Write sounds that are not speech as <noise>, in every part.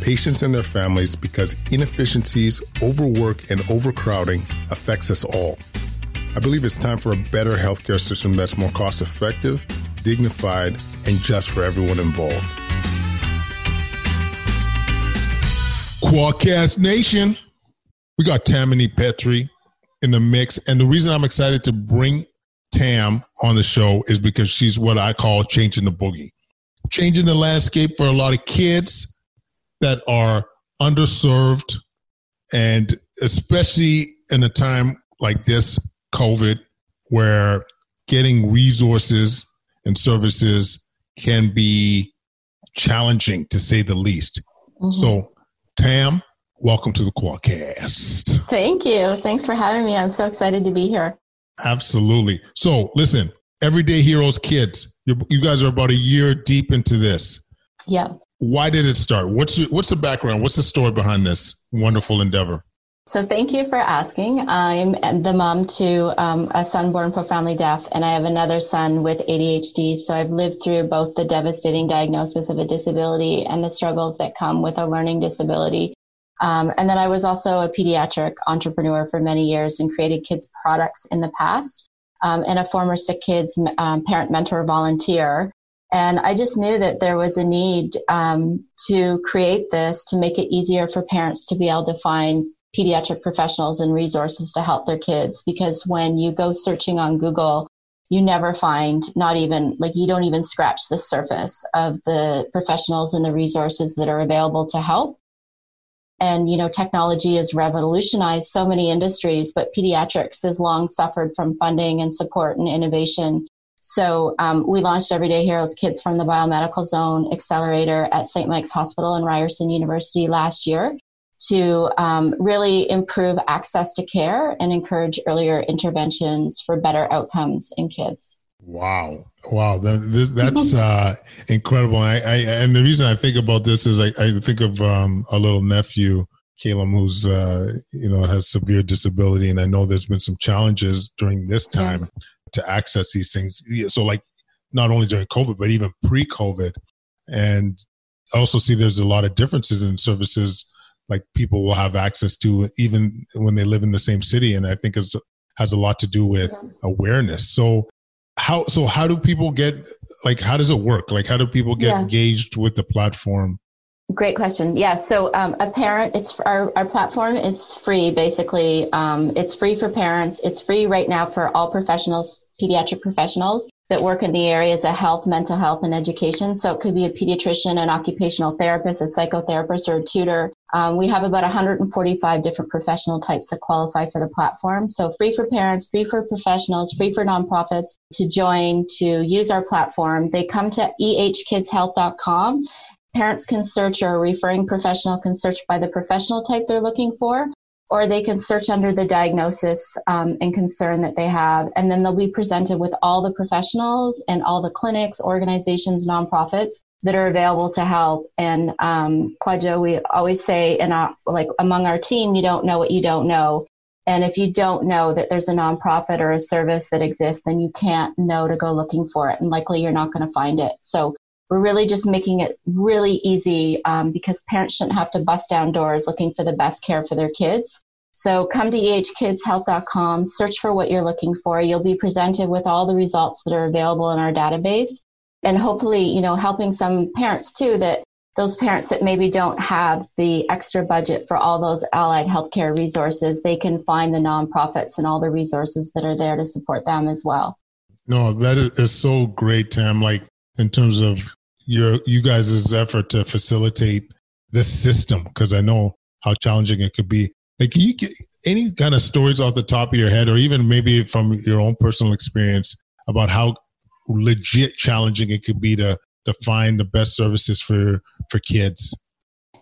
patients, and their families because inefficiencies, overwork, and overcrowding affects us all. I believe it's time for a better healthcare system that's more cost effective, dignified, and just for everyone involved. Kwadcast Nation, we got Tammany Petrie in the mix. And the reason I'm excited to bring Tam on the show is because she's what I call changing the boogie changing the landscape for a lot of kids that are underserved and especially in a time like this covid where getting resources and services can be challenging to say the least mm-hmm. so tam welcome to the kwadcast thank you thanks for having me i'm so excited to be here absolutely so listen everyday heroes kids you guys are about a year deep into this. Yeah. Why did it start? What's what's the background? What's the story behind this wonderful endeavor? So thank you for asking. I'm the mom to um, a son born profoundly deaf, and I have another son with ADHD. So I've lived through both the devastating diagnosis of a disability and the struggles that come with a learning disability. Um, and then I was also a pediatric entrepreneur for many years and created kids products in the past um, and a former Sick Kids um, parent mentor volunteer. And I just knew that there was a need um, to create this to make it easier for parents to be able to find pediatric professionals and resources to help their kids. Because when you go searching on Google, you never find, not even, like, you don't even scratch the surface of the professionals and the resources that are available to help and you know technology has revolutionized so many industries but pediatrics has long suffered from funding and support and innovation so um, we launched everyday heroes kids from the biomedical zone accelerator at st mike's hospital and ryerson university last year to um, really improve access to care and encourage earlier interventions for better outcomes in kids Wow. Wow. That, that's <laughs> uh, incredible. I, I, and the reason I think about this is I, I think of um, a little nephew, Caleb, who's, uh, you know, has severe disability. And I know there's been some challenges during this time yeah. To access these things. So, like, not only during COVID, but even pre COVID. And I also see there's a lot of differences in services like people will have access to even when they live in the same city. And I think it has a lot to do with awareness. So, how so how do people get like how does it work like how do people get yeah. engaged with the platform great question yeah so um, a parent it's our, our platform is free basically um, it's free for parents it's free right now for all professionals pediatric professionals that work in the areas of health, mental health, and education. So it could be a pediatrician, an occupational therapist, a psychotherapist, or a tutor. Um, we have about 145 different professional types that qualify for the platform. So free for parents, free for professionals, free for nonprofits to join, to use our platform. They come to ehkidshealth.com. Parents can search or a referring professional can search by the professional type they're looking for or they can search under the diagnosis um, and concern that they have. And then they'll be presented with all the professionals and all the clinics, organizations, nonprofits that are available to help. And um, we always say, in our, like among our team, you don't know what you don't know. And if you don't know that there's a nonprofit or a service that exists, then you can't know to go looking for it. And likely you're not going to find it. So we're really just making it really easy um, because parents shouldn't have to bust down doors looking for the best care for their kids. So come to ehkidshealth.com, search for what you're looking for. You'll be presented with all the results that are available in our database and hopefully, you know, helping some parents too that those parents that maybe don't have the extra budget for all those allied healthcare resources, they can find the nonprofits and all the resources that are there to support them as well. No, that is so great, Tam. Like in terms of your you guys' effort to facilitate this system, because I know how challenging it could be. Like, can you get any kind of stories off the top of your head, or even maybe from your own personal experience about how legit challenging it could be to to find the best services for for kids?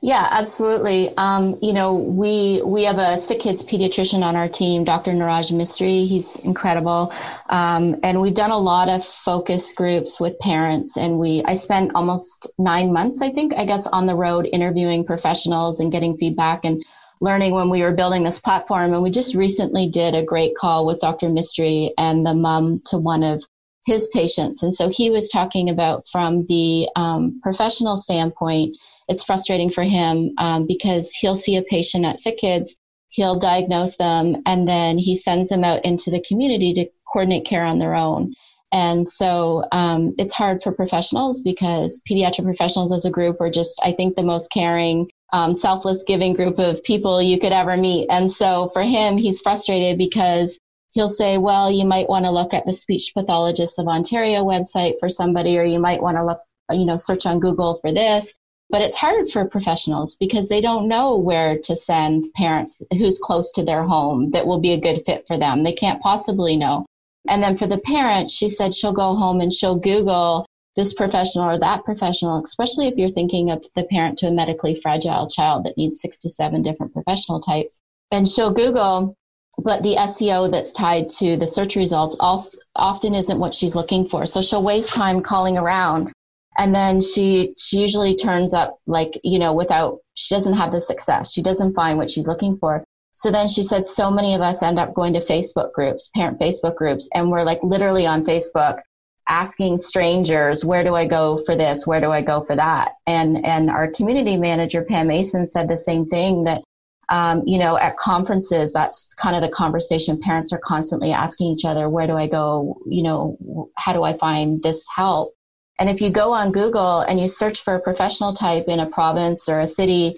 Yeah, absolutely. Um, you know, we we have a sick kids pediatrician on our team, Dr. Niraj Mistry. He's incredible, um, and we've done a lot of focus groups with parents. And we I spent almost nine months, I think, I guess, on the road interviewing professionals and getting feedback and learning when we were building this platform. And we just recently did a great call with Dr. Mistry and the mom to one of his patients. And so he was talking about from the um, professional standpoint, it's frustrating for him um, because he'll see a patient at Sick Kids, he'll diagnose them, and then he sends them out into the community to coordinate care on their own. And so um, it's hard for professionals because pediatric professionals as a group are just, I think, the most caring, um, selfless, giving group of people you could ever meet. And so for him, he's frustrated because he'll say, well, you might want to look at the Speech Pathologists of Ontario website for somebody, or you might want to look, you know, search on Google for this. But it's hard for professionals because they don't know where to send parents who's close to their home that will be a good fit for them. They can't possibly know. And then for the parent, she said she'll go home and she'll Google this professional or that professional, especially if you're thinking of the parent to a medically fragile child that needs six to seven different professional types. And she'll Google, but the SEO that's tied to the search results often isn't what she's looking for. So she'll waste time calling around. And then she, she usually turns up like, you know, without, she doesn't have the success. She doesn't find what she's looking for. So then she said, so many of us end up going to Facebook groups, parent Facebook groups, and we're like literally on Facebook asking strangers, where do I go for this? Where do I go for that? And, and our community manager, Pam Mason, said the same thing that, um, you know, at conferences, that's kind of the conversation parents are constantly asking each other, where do I go? You know, how do I find this help? And if you go on Google and you search for a professional type in a province or a city,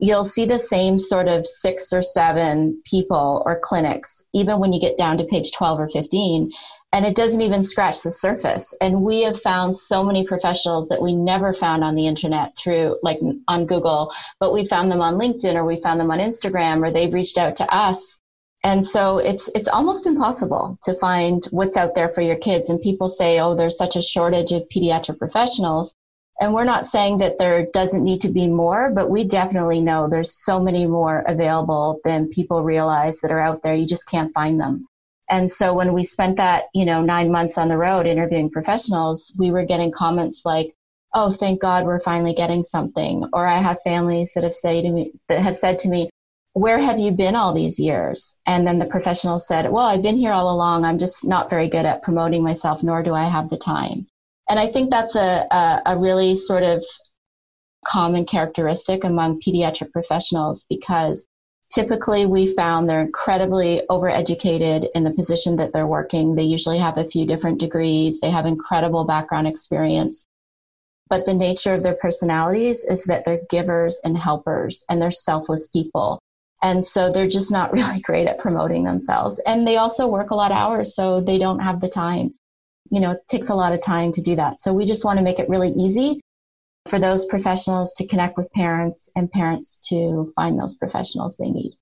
you'll see the same sort of six or seven people or clinics, even when you get down to page 12 or 15. And it doesn't even scratch the surface. And we have found so many professionals that we never found on the internet through, like on Google, but we found them on LinkedIn or we found them on Instagram or they've reached out to us. And so it's it's almost impossible to find what's out there for your kids. And people say, "Oh, there's such a shortage of pediatric professionals." And we're not saying that there doesn't need to be more, but we definitely know there's so many more available than people realize that are out there. You just can't find them. And so when we spent that, you know, nine months on the road interviewing professionals, we were getting comments like, "Oh, thank God we're finally getting something." Or I have families that have say to me that have said to me, "Where have you been all these years?" And then the professional said, "Well, I've been here all along. I'm just not very good at promoting myself, nor do I have the time." And I think that's a, a, a really sort of common characteristic among pediatric professionals because typically we found they're incredibly overeducated in the position that they're working. They usually have a few different degrees, they have incredible background experience. But the nature of their personalities is that they're givers and helpers and they're selfless people. And so they're just not <laughs> really great at promoting themselves. And they also work a lot of hours, so they don't have the time you know, it takes a lot of time to do that. So we just want to make it really easy for those professionals to connect with parents and parents to find those professionals they need.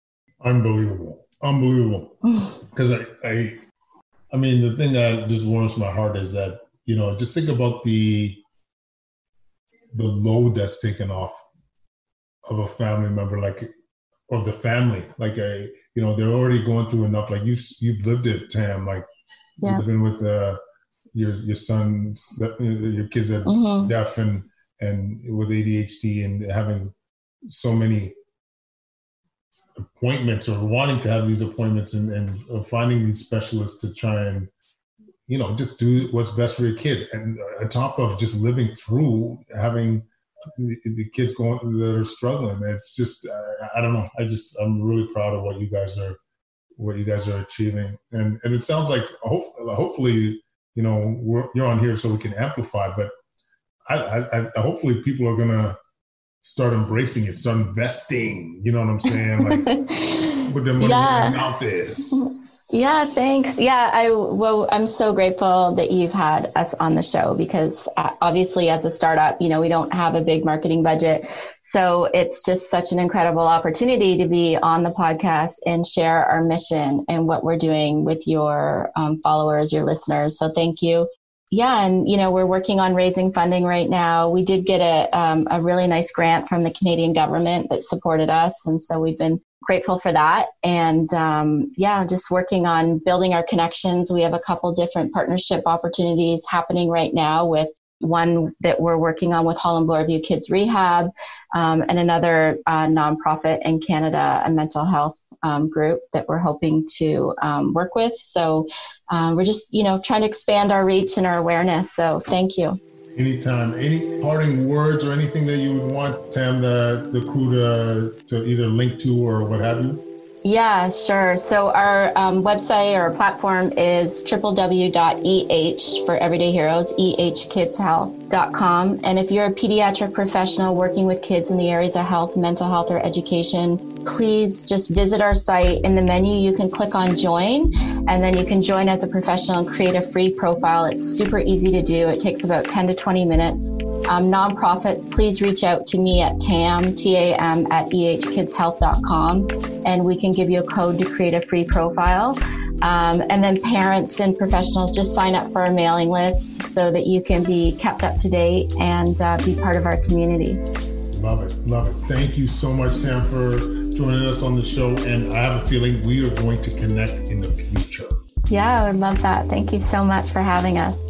Unbelievable. Unbelievable. <sighs> Because I, I, I mean, the thing that just warms my heart is that, you know, just think about the, the load that's taken off of a family member, like, of the family. Like, a, you know, they're already going through enough. Like you, you've lived it, Tam, like yeah. living with the, your your son's uh, your kids are mm-hmm. deaf and and with ADHD and having so many appointments or wanting to have these appointments and, and uh, finding these specialists to try and you know just do what's best for your kid and on top of just living through having the kids going that are struggling it's just I don't know i just i'm really proud of what you guys are what you guys are achieving and and it sounds like hopefully, hopefully you know, you're on here so we can amplify. But I, I, I hopefully people are gonna start embracing it, start investing. You know what I'm saying? Like <laughs> put their money yeah. out this. Yeah, thanks. Yeah, I well, I'm so grateful that you've had us on the show because uh, obviously, as a startup, you know, we don't have a big marketing budget, so it's just such an incredible opportunity to be on the podcast and share our mission and what we're doing with your um, followers, your listeners. So thank you. Yeah, and you know, we're working on raising funding right now. We did get a um, a really nice grant from the Canadian government that supported us, and so we've been grateful for that. And um, yeah, just working on building our connections. We have a couple different partnership opportunities happening right now with one that we're working on with Holland Bloorview Kids Rehab, um, and another uh, nonprofit in Canada, a mental health um, group that we're hoping to um, work with. So um, we're just, you know, trying to expand our reach and our awareness. So thank you anytime. Any parting words or anything that you would want Tam the the crew to to either link to or what have you? Yeah, sure. So our um, website or platform is www.eh for Everyday Heroes, ehkidshealth.com. And if you're a pediatric professional working with kids in the areas of health, mental health, or education, please just visit our site. In the menu, you can click on join, and then you can join as a professional and create a free profile. It's super easy to do. It takes about 10 to 20 minutes. Um, nonprofits, please reach out to me at tam, T-A-M, at ehkidshealth.com, and we can give you a code to create a free profile. Um, and then parents and professionals just sign up for our mailing list so that you can be kept up to date and uh, be part of our community. Love it. Love it. Thank you so much, Tam, for joining us on the show. And I have a feeling we are going to connect in the future. Yeah, I would love that. Thank you so much for having us.